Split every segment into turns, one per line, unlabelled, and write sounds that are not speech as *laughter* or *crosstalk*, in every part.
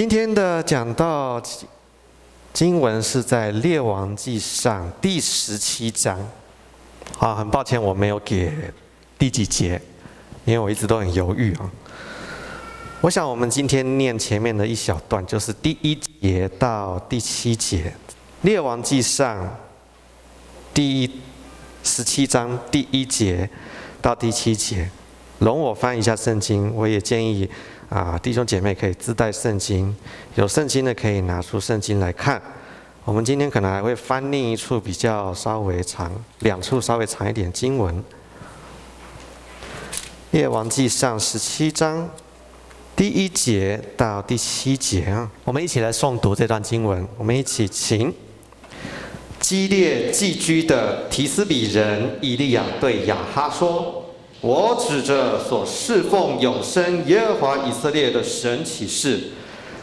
今天的讲到经文是在《列王纪上》第十七章。啊，很抱歉我没有给第几节，因为我一直都很犹豫啊。我想我们今天念前面的一小段，就是第一节到第七节，《列王纪上》第一十七章第一节到第七节。容我翻一下圣经，我也建议啊弟兄姐妹可以自带圣经，有圣经的可以拿出圣经来看。我们今天可能还会翻另一处比较稍微长，两处稍微长一点经文，《列王记上》十七章第一节到第七节啊，我们一起来诵读这段经文。我们一起请。激烈寄居的提斯比人以利亚对亚哈说。我指着所侍奉永生耶和华以色列的神起誓，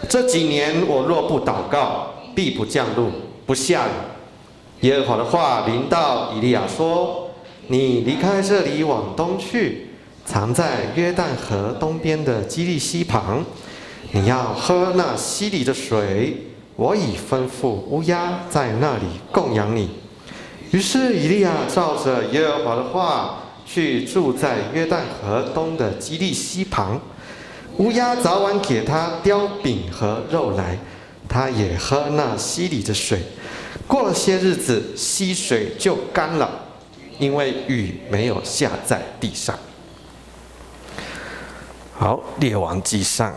这几年我若不祷告，必不降露，不下雨。耶和华的话临到以利亚说：“你离开这里往东去，藏在约旦河东边的基利溪旁，你要喝那溪里的水。我已吩咐乌鸦在那里供养你。”于是以利亚照着耶和华的话。去住在约旦河东的基利溪旁，乌鸦早晚给他叼饼和肉来，他也喝那溪里的水。过了些日子，溪水就干了，因为雨没有下在地上。好，列王记上，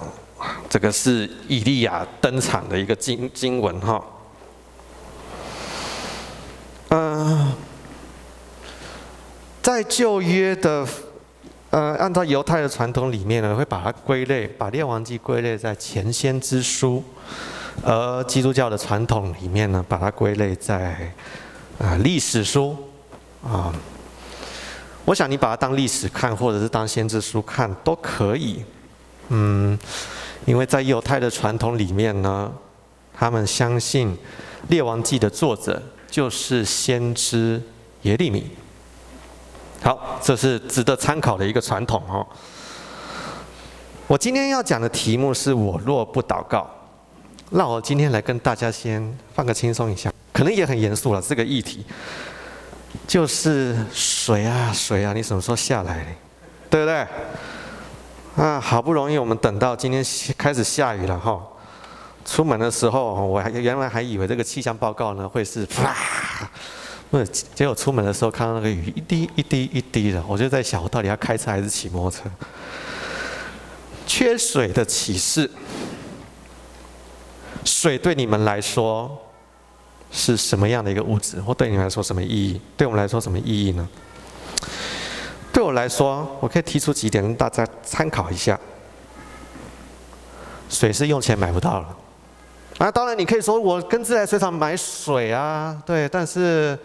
这个是以利亚登场的一个经经文哈。嗯。在旧约的，呃，按照犹太的传统里面呢，会把它归类，把列王记归类在前先知书；而基督教的传统里面呢，把它归类在啊、历史书啊。我想你把它当历史看，或者是当先知书看都可以。嗯，因为在犹太的传统里面呢，他们相信列王纪的作者就是先知耶利米。好，这是值得参考的一个传统哦。我今天要讲的题目是我若不祷告，那我今天来跟大家先放个轻松一下，可能也很严肃了。这个议题就是水啊，水啊，你什么时候下来？对不对？啊，好不容易我们等到今天开始下雨了哈。出门的时候，我还原来还以为这个气象报告呢会是啪。不是，结果出门的时候看到那个雨一滴一滴一滴的，我就在想，我到底要开车还是骑摩托车？缺水的启示，水对你们来说是什么样的一个物质？或对你们来说什么意义？对我们来说什么意义呢？对我来说，我可以提出几点让大家参考一下。水是用钱买不到了。啊，当然你可以说我跟自来水厂买水啊，对，但是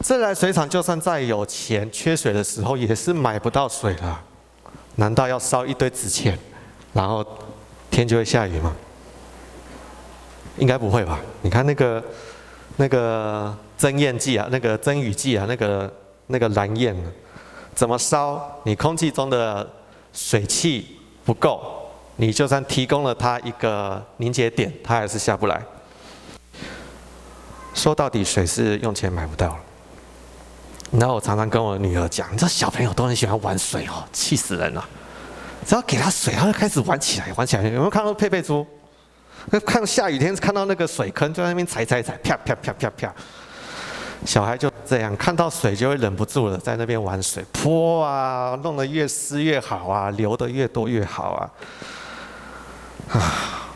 自来水厂就算再有钱，缺水的时候也是买不到水的。难道要烧一堆纸钱，然后天就会下雨吗？应该不会吧？你看那个那个增艳剂啊，*laughs* 那个增雨剂啊，那个那个蓝焰，怎么烧？你空气中的水汽不够。你就算提供了它一个凝结点，它还是下不来。说到底，水是用钱买不到。然后我常常跟我女儿讲，你知道小朋友都很喜欢玩水哦，气死人了。只要给他水，他就开始玩起来，玩起来。有没有看到佩佩猪？看下雨天看到那个水坑，就在那边踩踩踩，啪啪啪啪啪。小孩就这样，看到水就会忍不住了，在那边玩水，泼啊，弄得越湿越好啊，流得越多越好啊。啊，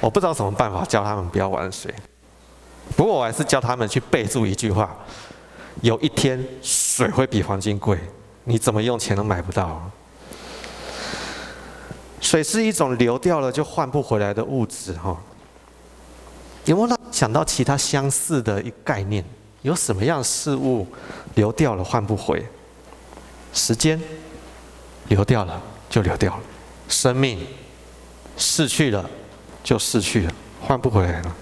我不知道什么办法教他们不要玩水，不过我还是教他们去备注一句话：有一天水会比黄金贵，你怎么用钱都买不到。水是一种流掉了就换不回来的物质，哈。有没有想到其他相似的一概念？有什么样事物流掉了换不回？时间流掉了就流掉了，生命。逝去了，就逝去了，换不回来了。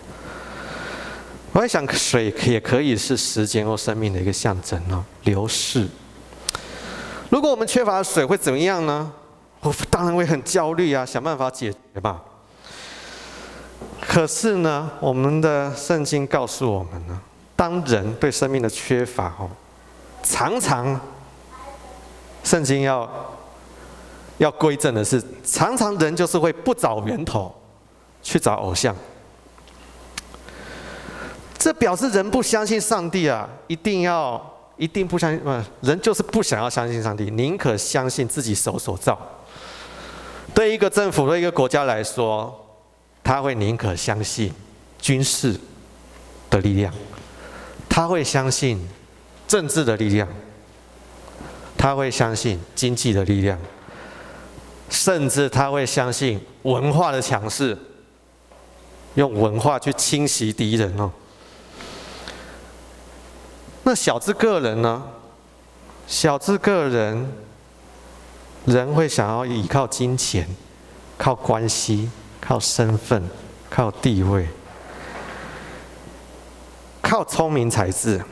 我在想，水也可以是时间或生命的一个象征哦，流逝。如果我们缺乏水，会怎么样呢？我当然会很焦虑啊，想办法解决吧。可是呢，我们的圣经告诉我们呢，当人对生命的缺乏哦，常常，圣经要要归正的是，常常人就是会不找源头，去找偶像。这表示人不相信上帝啊，一定要一定不相信，不，人就是不想要相信上帝，宁可相信自己手所造。对一个政府、对一个国家来说，他会宁可相信军事的力量，他会相信政治的力量，他会相信经济的力量，甚至他会相信文化的强势，用文化去侵袭敌人哦。那小至个人呢？小至个人，人会想要依靠金钱、靠关系、靠身份、靠地位、靠聪明才智。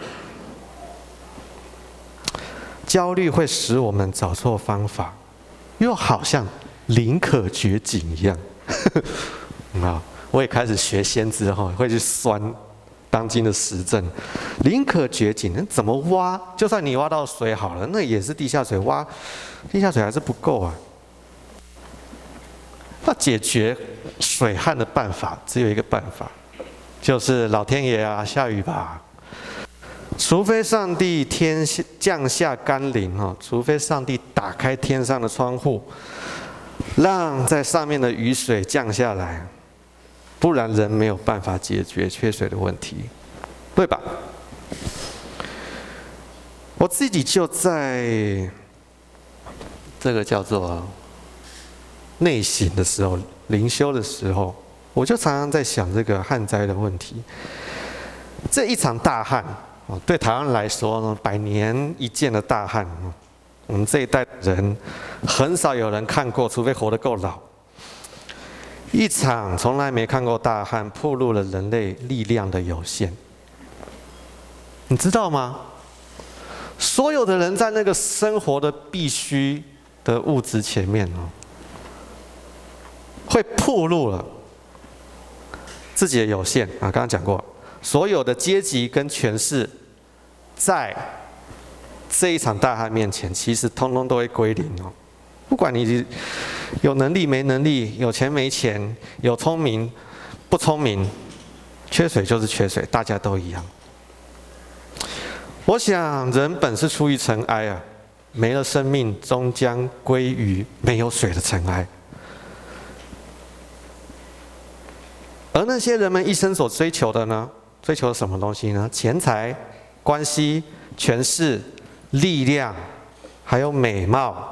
焦虑会使我们找错方法，又好像宁可绝井一样。*laughs* 啊，我也开始学先知哈，会去酸。当今的时政，宁可掘井，那怎么挖？就算你挖到水好了，那也是地下水，挖地下水还是不够啊。那解决水旱的办法只有一个办法，就是老天爷啊，下雨吧。除非上帝天下降下甘霖哈，除非上帝打开天上的窗户，让在上面的雨水降下来。不然人没有办法解决缺水的问题，对吧？我自己就在这个叫做内省的时候，灵修的时候，我就常常在想这个旱灾的问题。这一场大旱，对台湾来说呢，百年一见的大旱，我们这一代人很少有人看过，除非活得够老。一场从来没看过大旱，暴露了人类力量的有限。你知道吗？所有的人在那个生活的必须的物质前面哦，会暴露了自己的有限啊！刚刚讲过，所有的阶级跟权势，在这一场大旱面前，其实通通都会归零哦。不管你有能力没能力，有钱没钱，有聪明不聪明，缺水就是缺水，大家都一样。我想人本是出于尘埃啊，没了生命，终将归于没有水的尘埃。而那些人们一生所追求的呢？追求什么东西呢？钱财、关系、权势、力量，还有美貌。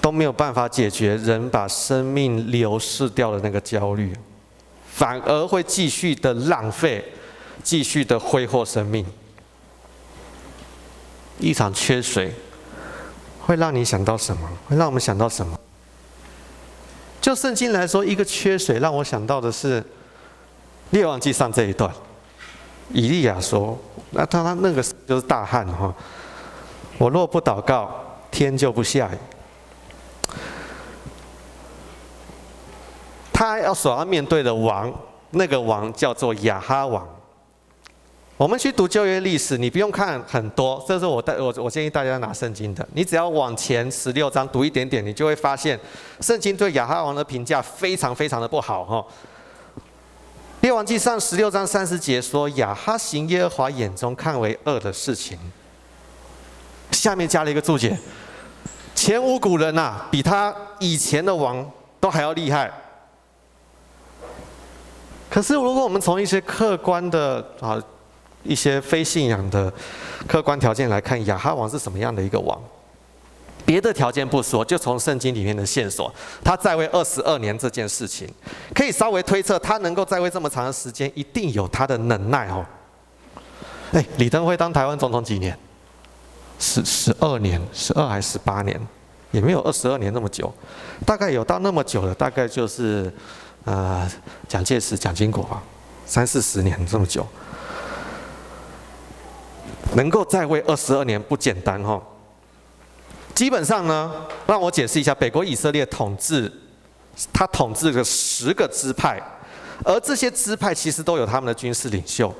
都没有办法解决人把生命流逝掉的那个焦虑，反而会继续的浪费，继续的挥霍生命。一场缺水会让你想到什么？会让我们想到什么？就圣经来说，一个缺水让我想到的是《列王记上》这一段。以利亚说：“那他他那个就是大旱哈，我若不祷告，天就不下雨。”他要所要面对的王，那个王叫做亚哈王。我们去读旧约历史，你不用看很多，这是我带我我建议大家拿圣经的。你只要往前十六章读一点点，你就会发现，圣经对亚哈王的评价非常非常的不好哈。王记上十六章三十节说，亚哈行耶和华眼中看为恶的事情。下面加了一个注解：前无古人呐、比他以前的王都还要厉害。可是，如果我们从一些客观的啊，一些非信仰的客观条件来看，亚哈王是什么样的一个王？别的条件不说，就从圣经里面的线索，他在位二十二年这件事情，可以稍微推测，他能够在位这么长的时间，一定有他的能耐哦。哎，李登辉当台湾总统几年？十十二年，十二还是十八年？也没有二十二年那么久，大概有到那么久了，大概就是。呃，蒋介石、蒋经国吧，三四十年这么久，能够在位二十二年不简单哈。基本上呢，让我解释一下，北国以色列统治，他统治了十个支派，而这些支派其实都有他们的军事领袖。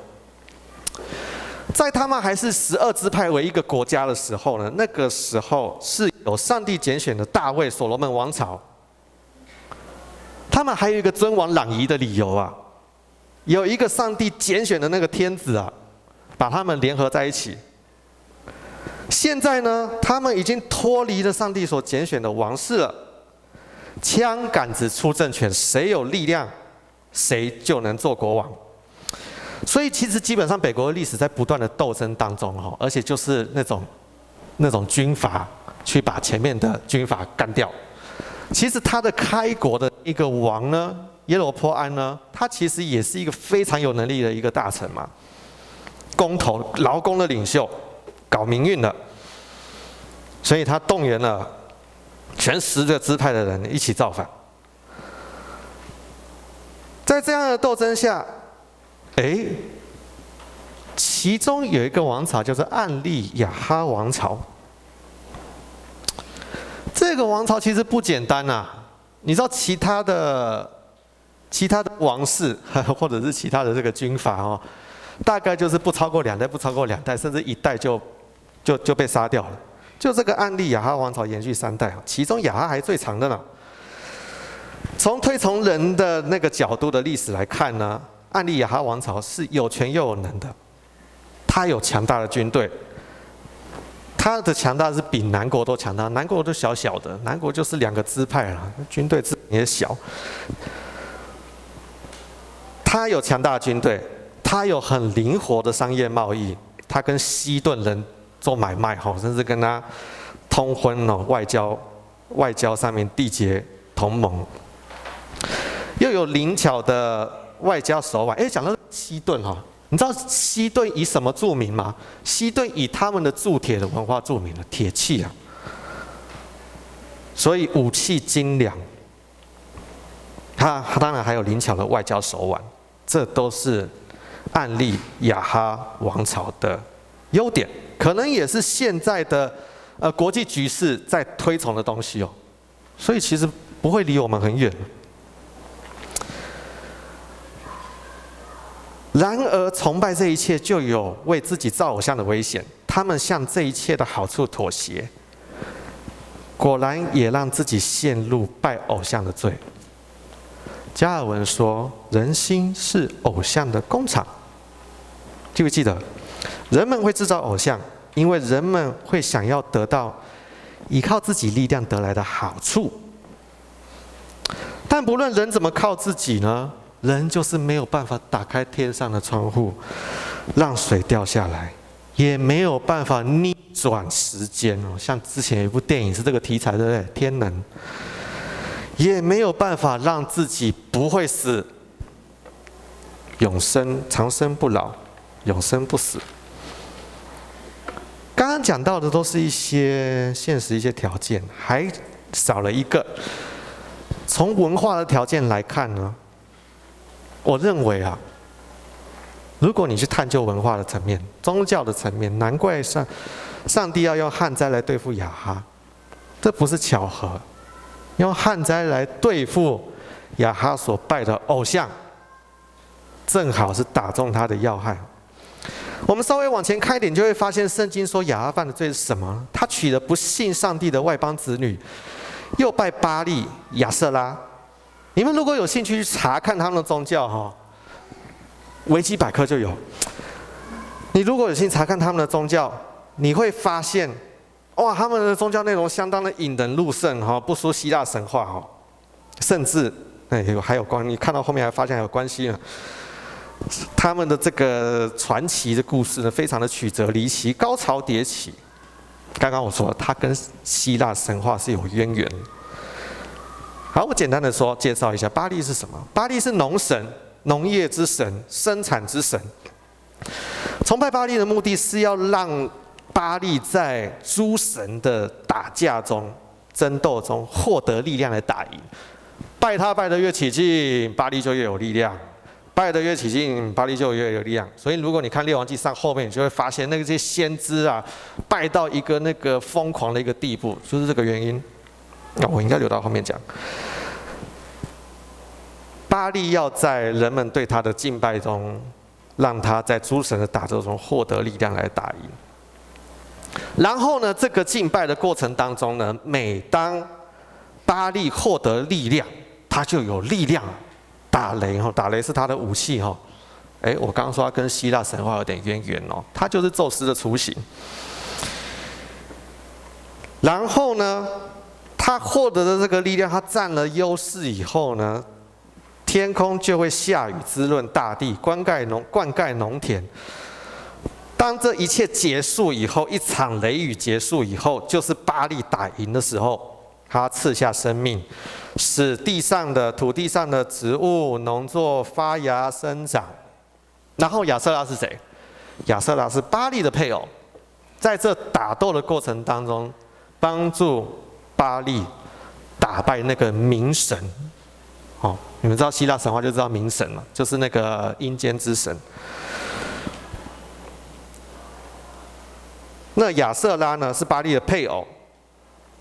在他们还是十二支派为一个国家的时候呢，那个时候是有上帝拣选的大卫所罗门王朝。他们还有一个尊王攘夷的理由啊，有一个上帝拣选的那个天子啊，把他们联合在一起。现在呢，他们已经脱离了上帝所拣选的王室了。枪杆子出政权，谁有力量，谁就能做国王。所以其实基本上北国的历史在不断的斗争当中哈，而且就是那种那种军阀去把前面的军阀干掉。其实他的开国的一个王呢，耶罗波安呢，他其实也是一个非常有能力的一个大臣嘛，工头劳工的领袖，搞民运的，所以他动员了全十个支派的人一起造反。在这样的斗争下。哎，其中有一个王朝叫做暗利亚哈王朝。这个王朝其实不简单呐、啊，你知道其他的其他的王室 *laughs* 或者是其他的这个军阀哦，大概就是不超过两代，不超过两代，甚至一代就就就被杀掉了。就这个暗利亚哈王朝延续三代啊，其中亚哈还最长的呢。从推崇人的那个角度的历史来看呢。暗利亚哈王朝是有权又有能的，他有强大的军队，他的强大是比南国都强大。南国都小小的，南国就是两个支派了，军队也小。他有强大的军队，他有很灵活的商业贸易，他跟西顿人做买卖哈，甚至跟他通婚哦，外交外交上面缔结同盟，又有灵巧的。外交手腕，哎，讲到西顿哈，你知道西顿以什么著名吗？西顿以他们的铸铁的文化著名的铁器啊，所以武器精良，他当然还有灵巧的外交手腕，这都是暗利雅哈王朝的优点，可能也是现在的呃国际局势在推崇的东西哦，所以其实不会离我们很远。然而，崇拜这一切就有为自己造偶像的危险。他们向这一切的好处妥协，果然也让自己陷入拜偶像的罪。加尔文说：“人心是偶像的工厂。”记不记得？人们会制造偶像，因为人们会想要得到依靠自己力量得来的好处。但不论人怎么靠自己呢？人就是没有办法打开天上的窗户，让水掉下来，也没有办法逆转时间哦。像之前有一部电影是这个题材，对不对？天能，也没有办法让自己不会死，永生长生不老，永生不死。刚讲到的都是一些现实一些条件，还少了一个。从文化的条件来看呢？我认为啊，如果你去探究文化的层面、宗教的层面，难怪上上帝要用旱灾来对付亚哈，这不是巧合。用旱灾来对付亚哈所拜的偶像，正好是打中他的要害。我们稍微往前看一点，就会发现圣经说亚哈犯的罪是什么？他娶了不信上帝的外邦子女，又拜巴力、亚瑟拉。你们如果有兴趣去查看他们的宗教，哈，维基百科就有。你如果有兴趣查看他们的宗教，你会发现，哇，他们的宗教内容相当的引人入胜，哈，不输希腊神话，哈，甚至，哎，有还有关，你看到后面还发现还有关系呢。他们的这个传奇的故事呢，非常的曲折离奇，高潮迭起。刚刚我说了，他跟希腊神话是有渊源。好，我简单的说，介绍一下巴力是什么？巴力是农神，农业之神，生产之神。崇拜巴力的目的是要让巴力在诸神的打架中、争斗中获得力量来打赢。拜他拜得越起劲，巴力就越有力量；拜得越起劲，巴力就越有力量。所以，如果你看《列王纪上》后面，你就会发现那些先知啊，拜到一个那个疯狂的一个地步，就是这个原因。那我应该留到后面讲。巴力要在人们对他的敬拜中，让他在诸神的打斗中获得力量来打赢。然后呢，这个敬拜的过程当中呢，每当巴力获得力量，他就有力量打雷哈，打雷是他的武器哈。诶，我刚刚说他跟希腊神话有点渊源哦，他就是宙斯的雏形。然后呢，他获得的这个力量，他占了优势以后呢，天空就会下雨滋润大地，灌溉农灌溉农田。当这一切结束以后，一场雷雨结束以后，就是巴力打赢的时候。他赐下生命，使地上的土地上的植物、农作发芽生长。然后亚瑟拉是谁？亚瑟拉是巴力的配偶，在这打斗的过程当中，帮助巴力打败那个冥神。哦，你们知道希腊神话就知道冥神了，就是那个阴间之神。那亚瑟拉呢，是巴力的配偶。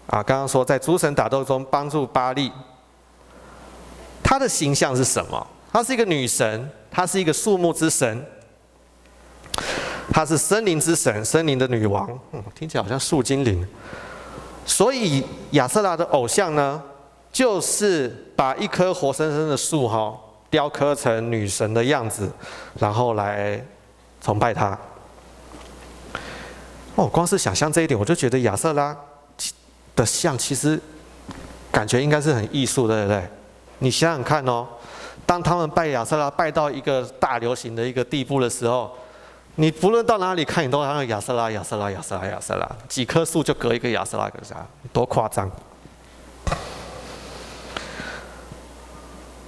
啊，刚刚说在诸神打斗中帮助巴力，她的形象是什么？她是一个女神，她是一个树木之神，她是森林之神，森林的女王。嗯，听起来好像树精灵。所以亚瑟拉的偶像呢，就是把一棵活生生的树哈雕刻成女神的样子，然后来崇拜她。哦，光是想象这一点，我就觉得亚瑟拉。的像其实感觉应该是很艺术，对不对？你想想看哦，当他们拜亚瑟拉拜到一个大流行的一个地步的时候，你不论到哪里看，你都看到亚瑟拉、亚瑟拉、亚瑟拉、亚瑟拉，几棵树就隔一个亚瑟拉，个啥？多夸张！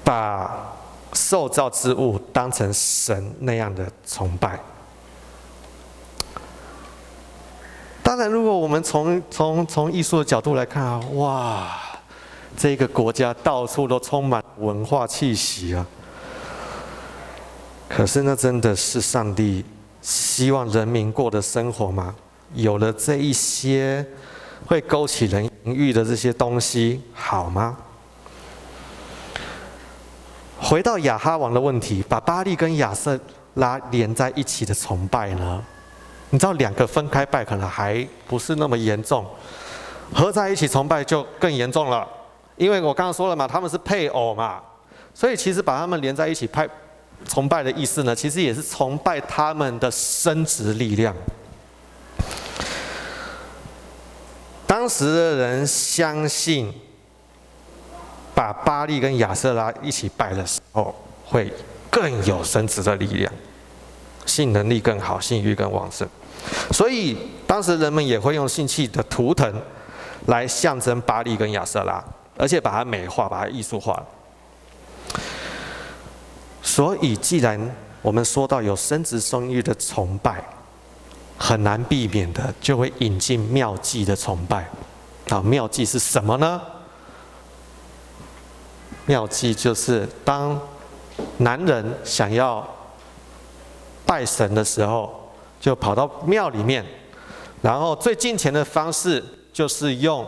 把受造之物当成神那样的崇拜。当然，如果我们从从从艺术的角度来看啊，哇，这个国家到处都充满文化气息啊。可是，那真的是上帝希望人民过的生活吗？有了这一些会勾起人欲的这些东西，好吗？回到亚哈王的问题，把巴力跟亚瑟拉连在一起的崇拜呢？你知道两个分开拜可能还不是那么严重，合在一起崇拜就更严重了。因为我刚刚说了嘛，他们是配偶嘛，所以其实把他们连在一起拜崇拜的意思呢，其实也是崇拜他们的生殖力量。当时的人相信，把巴力跟亚瑟拉一起拜的时候，会更有生殖的力量。性能力更好，性欲更旺盛，所以当时人们也会用性器的图腾来象征巴力跟亚瑟拉，而且把它美化，把它艺术化。所以，既然我们说到有生殖生育的崇拜，很难避免的就会引进妙计的崇拜。啊，妙计是什么呢？妙计就是当男人想要。拜神的时候，就跑到庙里面，然后最金钱的方式就是用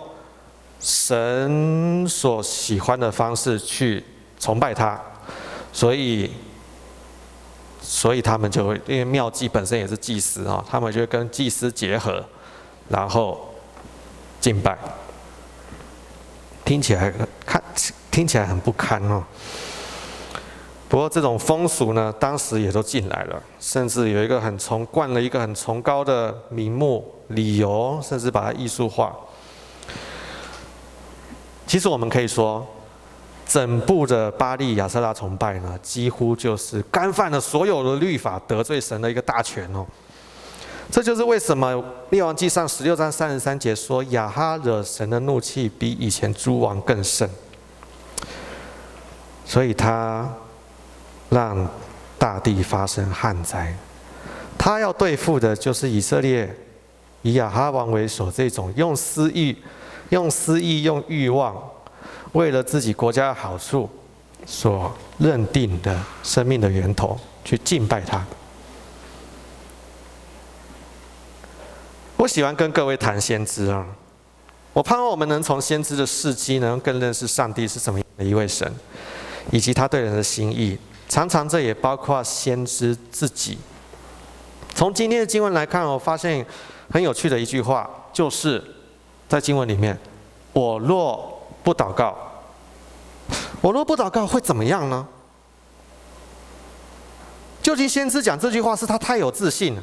神所喜欢的方式去崇拜他，所以，所以他们就会，因为庙祭本身也是祭司啊，他们就会跟祭司结合，然后敬拜，听起来看听起来很不堪哦。不过这种风俗呢，当时也都进来了，甚至有一个很崇冠了一个很崇高的名目、理由，甚至把它艺术化。其实我们可以说，整部的巴力亚瑟拉崇拜呢，几乎就是干犯了所有的律法，得罪神的一个大权哦。这就是为什么列王记上十六章三十三节说，亚哈惹神的怒气比以前诸王更甚，所以他。让大地发生旱灾，他要对付的就是以色列以亚哈王为首这种用私欲、用私意、用欲望，为了自己国家的好处所认定的生命的源头去敬拜他。我喜欢跟各位谈先知啊，我盼望我们能从先知的事迹能，更认识上帝是怎么样的一位神。以及他对人的心意。常常这也包括先知自己。从今天的经文来看，我发现很有趣的一句话，就是在经文里面：“我若不祷告，我若不祷告会怎么样呢？”究竟先知讲这句话是他太有自信，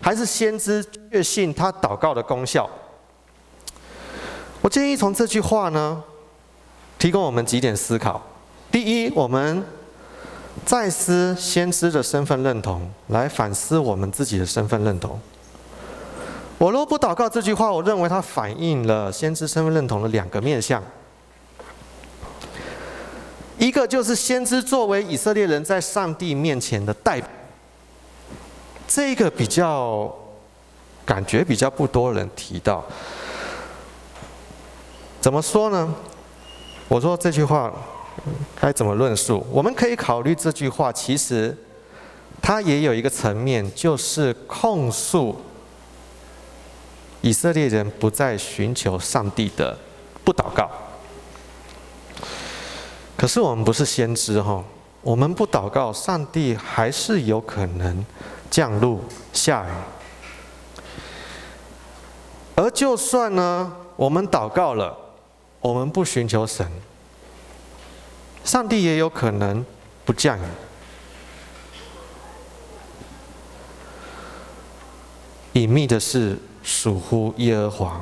还是先知确信他祷告的功效？我建议从这句话呢，提供我们几点思考。第一，我们再思先知的身份认同，来反思我们自己的身份认同。我若不祷告这句话，我认为它反映了先知身份认同的两个面向。一个就是先知作为以色列人在上帝面前的代表，这个比较感觉比较不多人提到。怎么说呢？我说这句话该怎么论述？我们可以考虑这句话，其实它也有一个层面，就是控诉以色列人不再寻求上帝的不祷告。可是我们不是先知哈，我们不祷告，上帝还是有可能降露下雨。而就算呢，我们祷告了。我们不寻求神，上帝也有可能不降雨。隐秘的事属乎耶和华，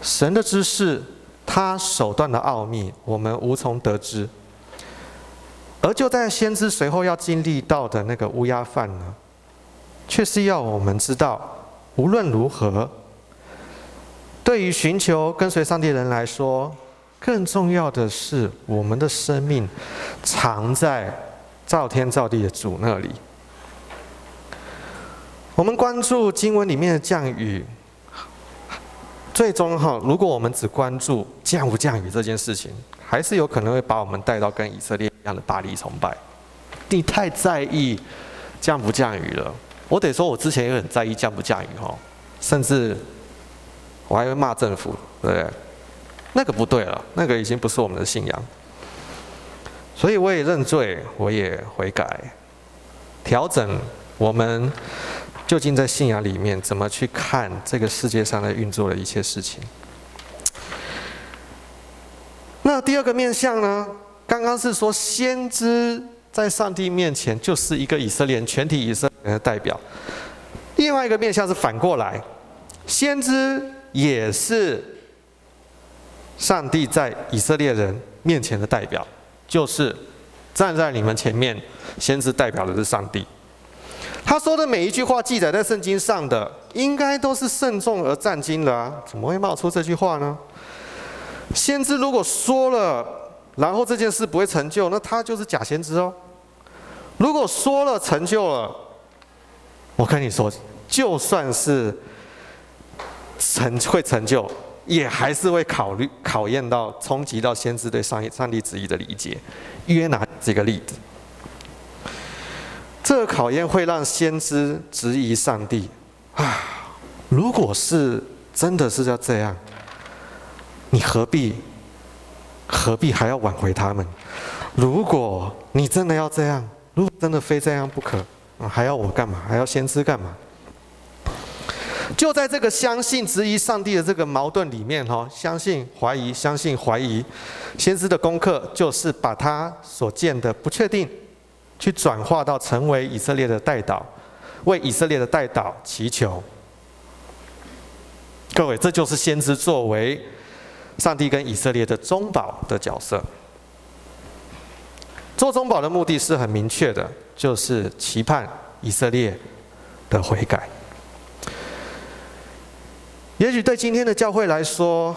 神的知识，他手段的奥秘，我们无从得知。而就在先知随后要经历到的那个乌鸦饭呢，却是要我们知道，无论如何。对于寻求跟随上帝的人来说，更重要的是我们的生命藏在造天造地的主那里。我们关注经文里面的降雨，最终哈，如果我们只关注降不降雨这件事情，还是有可能会把我们带到跟以色列一样的巴力崇拜。你太在意降不降雨了，我得说，我之前也很在意降不降雨哈，甚至。我还会骂政府，对？那个不对了，那个已经不是我们的信仰。所以我也认罪，我也悔改，调整我们究竟在信仰里面怎么去看这个世界上的运作的一切事情。那第二个面向呢？刚刚是说先知在上帝面前就是一个以色列，全体以色列人的代表。另外一个面向是反过来，先知。也是上帝在以色列人面前的代表，就是站在你们前面，先知代表的是上帝。他说的每一句话记载在圣经上的，应该都是慎重而战兢的啊！怎么会冒出这句话呢？先知如果说了，然后这件事不会成就，那他就是假先知哦。如果说了成就了，我跟你说，就算是。成会成就，也还是会考虑考验到冲击到先知对上上帝旨意的理解。约拿这个例子，这个考验会让先知质疑上帝啊！如果是真的是要这样，你何必何必还要挽回他们？如果你真的要这样，如果真的非这样不可，还要我干嘛？还要先知干嘛？就在这个相信、质疑上帝的这个矛盾里面，哈，相信、怀疑、相信、怀疑，先知的功课就是把他所见的不确定，去转化到成为以色列的代祷，为以色列的代祷祈求。各位，这就是先知作为上帝跟以色列的中保的角色。做中保的目的是很明确的，就是期盼以色列的悔改。也许对今天的教会来说，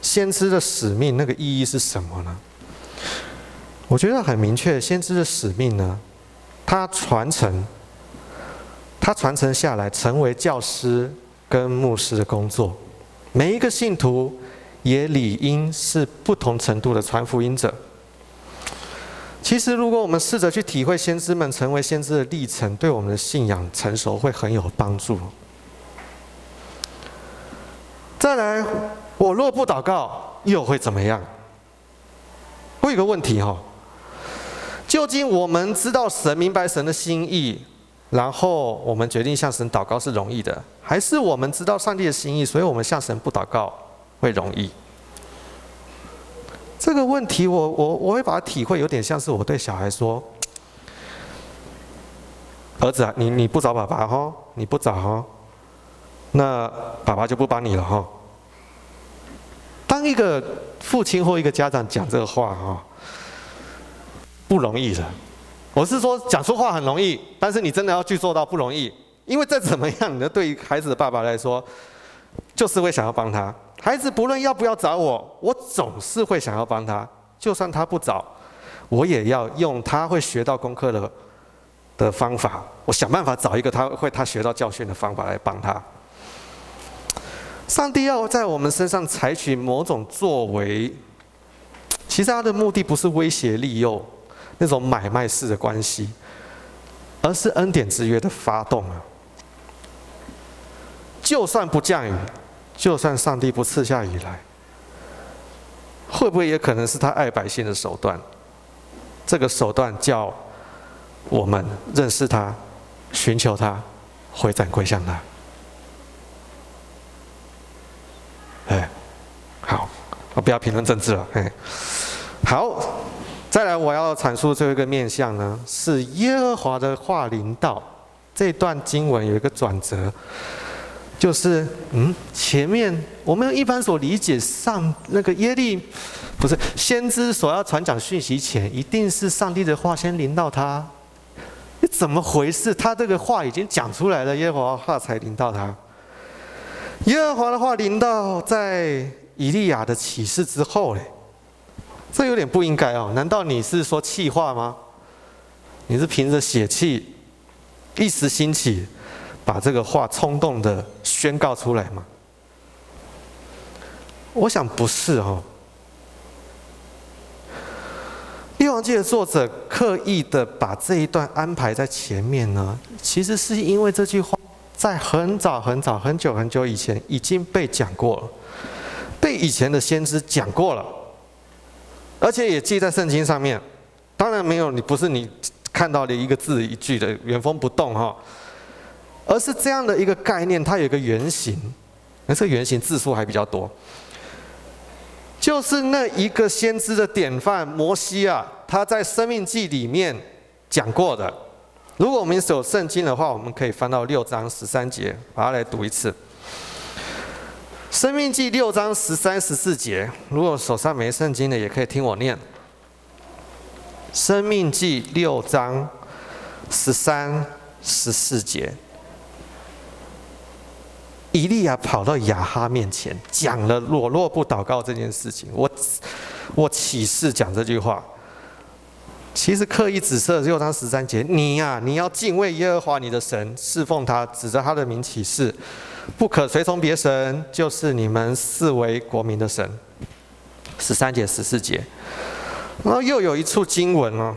先知的使命那个意义是什么呢？我觉得很明确，先知的使命呢，他传承，他传承下来成为教师跟牧师的工作。每一个信徒也理应是不同程度的传福音者。其实，如果我们试着去体会先知们成为先知的历程，对我们的信仰成熟会很有帮助。再来，我若不祷告，又会怎么样？有一个问题哈，究竟我们知道神明白神的心意，然后我们决定向神祷告是容易的，还是我们知道上帝的心意，所以我们向神不祷告会容易？这个问题我，我我会把它体会有点像是我对小孩说：“儿子啊，你你不找爸爸哈，你不找哈，那爸爸就不帮你了哈。”当一个父亲或一个家长讲这个话哈，不容易的。我是说，讲说话很容易，但是你真的要去做到不容易。因为再怎么样，你的对于孩子的爸爸来说，就是会想要帮他。孩子不论要不要找我，我总是会想要帮他。就算他不找，我也要用他会学到功课的的方法，我想办法找一个他会他学到教训的方法来帮他。上帝要在我们身上采取某种作为，其实他的目的不是威胁利诱。那种买卖式的关系，而是恩典之约的发动啊！就算不降雨，就算上帝不赐下雨来，会不会也可能是他爱百姓的手段？这个手段叫我们认识他、寻求他、回转归向他。哎，好，我不要评论政治了。哎，好。再来，我要阐述最后一个面向呢，是耶和华的话临到。这段经文有一个转折，就是嗯，前面我们一般所理解上那个耶利，不是先知所要传讲讯息前，一定是上帝的话先临到他。你怎么回事？他这个话已经讲出来了，耶和华话才临到他。耶和华的话临到在以利亚的启示之后嘞。这有点不应该哦，难道你是说气话吗？你是凭着血气一时兴起，把这个话冲动的宣告出来吗？我想不是哦。列王记的作者刻意的把这一段安排在前面呢，其实是因为这句话在很早很早很久很久以前已经被讲过了，被以前的先知讲过了。而且也记在圣经上面，当然没有你不是你看到的一个字一句的原封不动哈，而是这样的一个概念，它有一个原型，而这个原型字数还比较多，就是那一个先知的典范摩西啊，他在生命记里面讲过的。如果我们有圣经的话，我们可以翻到六章十三节，把它来读一次。生命记六章十三十四节，如果手上没圣经的，也可以听我念。生命记六章十三十四节，以利亚跑到亚哈面前，讲了我若不祷告这件事情，我我起誓讲这句话。其实刻意指涉六章十三节，你呀、你要敬畏耶和华你的神，侍奉他，指着他的名起誓。不可随从别神，就是你们视为国民的神。十三节、十四节，然后又有一处经文呢，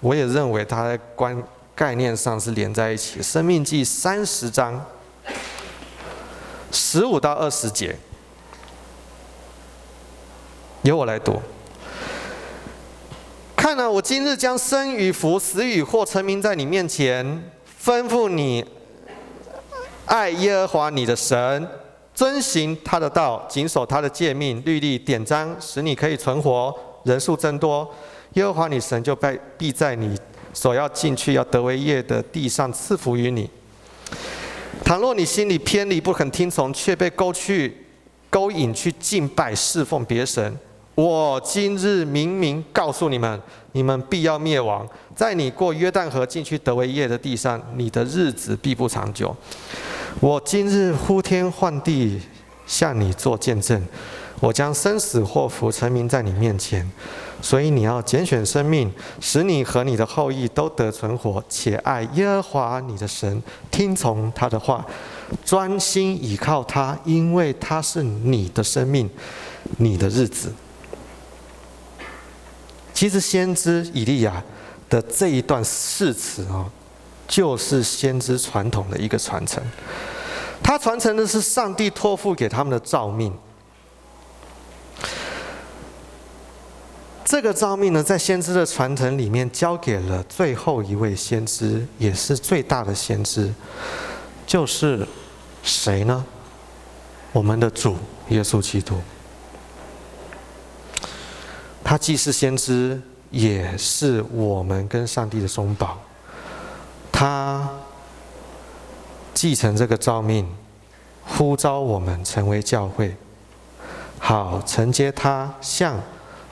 我也认为它在观概念上是连在一起。生命记三十章十五到二十节，由我来读。看哪，我今日将生与福、死与祸陈明在你面前，吩咐你。爱耶和华你的神，遵行他的道，谨守他的诫命、律例、典章，使你可以存活，人数增多。耶和华你神就必必在你所要进去要得为业的地上赐福于你。倘若你心里偏离，不肯听从，却被勾去、勾引去敬拜、侍奉别神，我今日明明告诉你们，你们必要灭亡。在你过约旦河进去得为业的地上，你的日子必不长久。我今日呼天唤地向你做见证，我将生死祸福陈明在你面前，所以你要拣选生命，使你和你的后裔都得存活，且爱耶和华你的神，听从他的话，专心倚靠他，因为他是你的生命，你的日子。其实先知以利亚的这一段誓词啊，就是先知传统的一个传承。他传承的是上帝托付给他们的召命。这个召命呢，在先知的传承里面，交给了最后一位先知，也是最大的先知，就是谁呢？我们的主耶稣基督。他既是先知，也是我们跟上帝的中保。他继承这个召命，呼召我们成为教会，好承接他向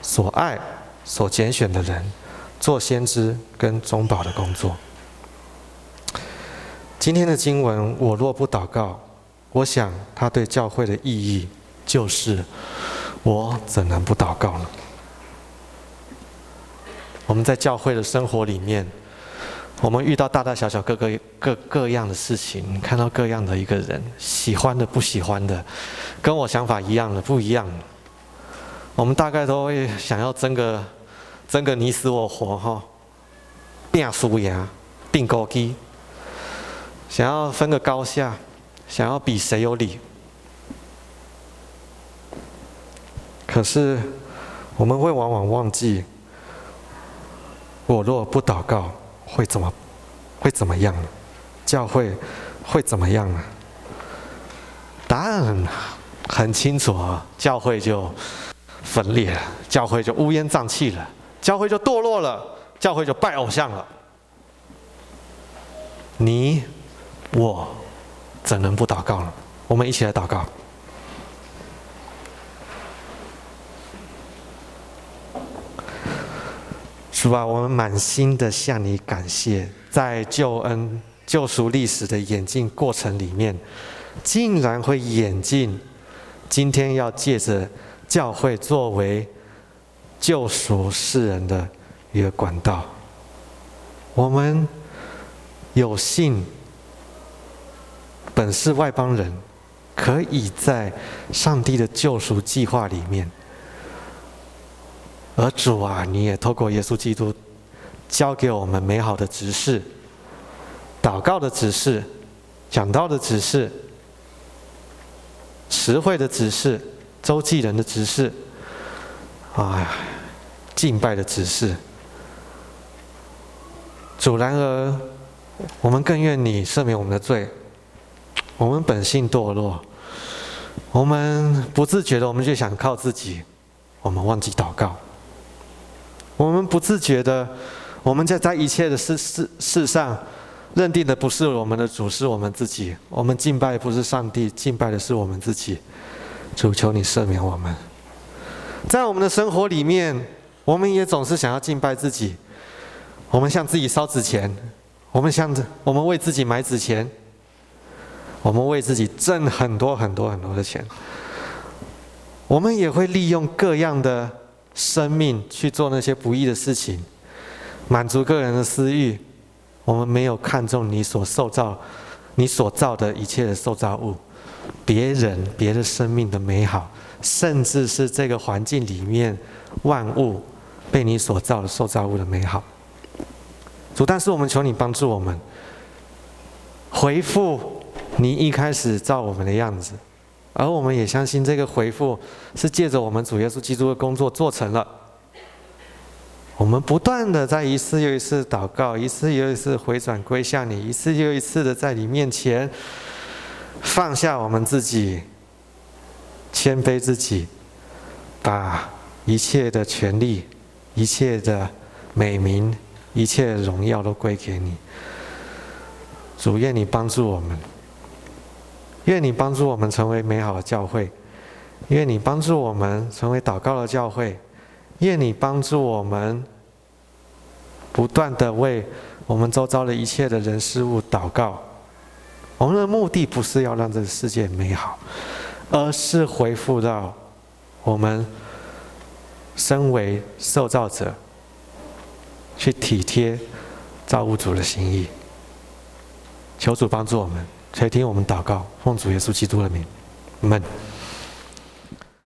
所爱、所拣选的人做先知跟中保的工作。今天的经文，我若不祷告，我想他对教会的意义就是：我怎能不祷告呢？我们在教会的生活里面，我们遇到大大小小各个各各样的事情，看到各样的一个人，喜欢的、不喜欢的，跟我想法一样的、不一样的，我们大概都会想要争个争个你死我活哈，拼输赢，拼高低，想要分个高下，想要比谁有理。可是我们会往往忘记。我若不祷告，会怎么，会怎么样呢？教会会怎么样呢？答案很很清楚啊，教会就分裂了，教会就乌烟瘴气了，教会就堕落了，教会就拜偶像了。你我怎能不祷告呢？我们一起来祷告。主啊，我们满心的向你感谢，在救恩、救赎历史的演进过程里面，竟然会演进，今天要借着教会作为救赎世人的一个管道。我们有幸，本是外邦人，可以在上帝的救赎计划里面。而主啊，你也透过耶稣基督，教给我们美好的指示、祷告的指示、讲道的指示、词汇的指示、周记人的指示，啊，敬拜的指示。主，然而，我们更愿你赦免我们的罪。我们本性堕落，我们不自觉的，我们就想靠自己，我们忘记祷告。我们不自觉的，我们在在一切的事事事上，认定的不是我们的主，是我们自己。我们敬拜不是上帝，敬拜的是我们自己。主，求你赦免我们。在我们的生活里面，我们也总是想要敬拜自己。我们向自己烧纸钱，我们向着我们为自己买纸钱，我们为自己挣很多很多很多的钱。我们也会利用各样的。生命去做那些不义的事情，满足个人的私欲。我们没有看重你所受造、你所造的一切的受造物，别人、别的生命的美好，甚至是这个环境里面万物被你所造的受造物的美好。主，但是我们求你帮助我们，回复你一开始造我们的样子。而我们也相信，这个回复是借着我们主耶稣基督的工作做成了。我们不断的在一次又一次祷告，一次又一次回转归向你，一次又一次的在你面前放下我们自己，谦卑自己，把一切的权利、一切的美名、一切的荣耀都归给你。主，愿你帮助我们。愿你帮助我们成为美好的教会，愿你帮助我们成为祷告的教会，愿你帮助我们不断的为我们周遭的一切的人事物祷告。我们的目的不是要让这个世界美好，而是回复到我们身为受造者，去体贴造物主的心意。求主帮助我们。垂听我们祷告，奉主耶稣基督的名，们。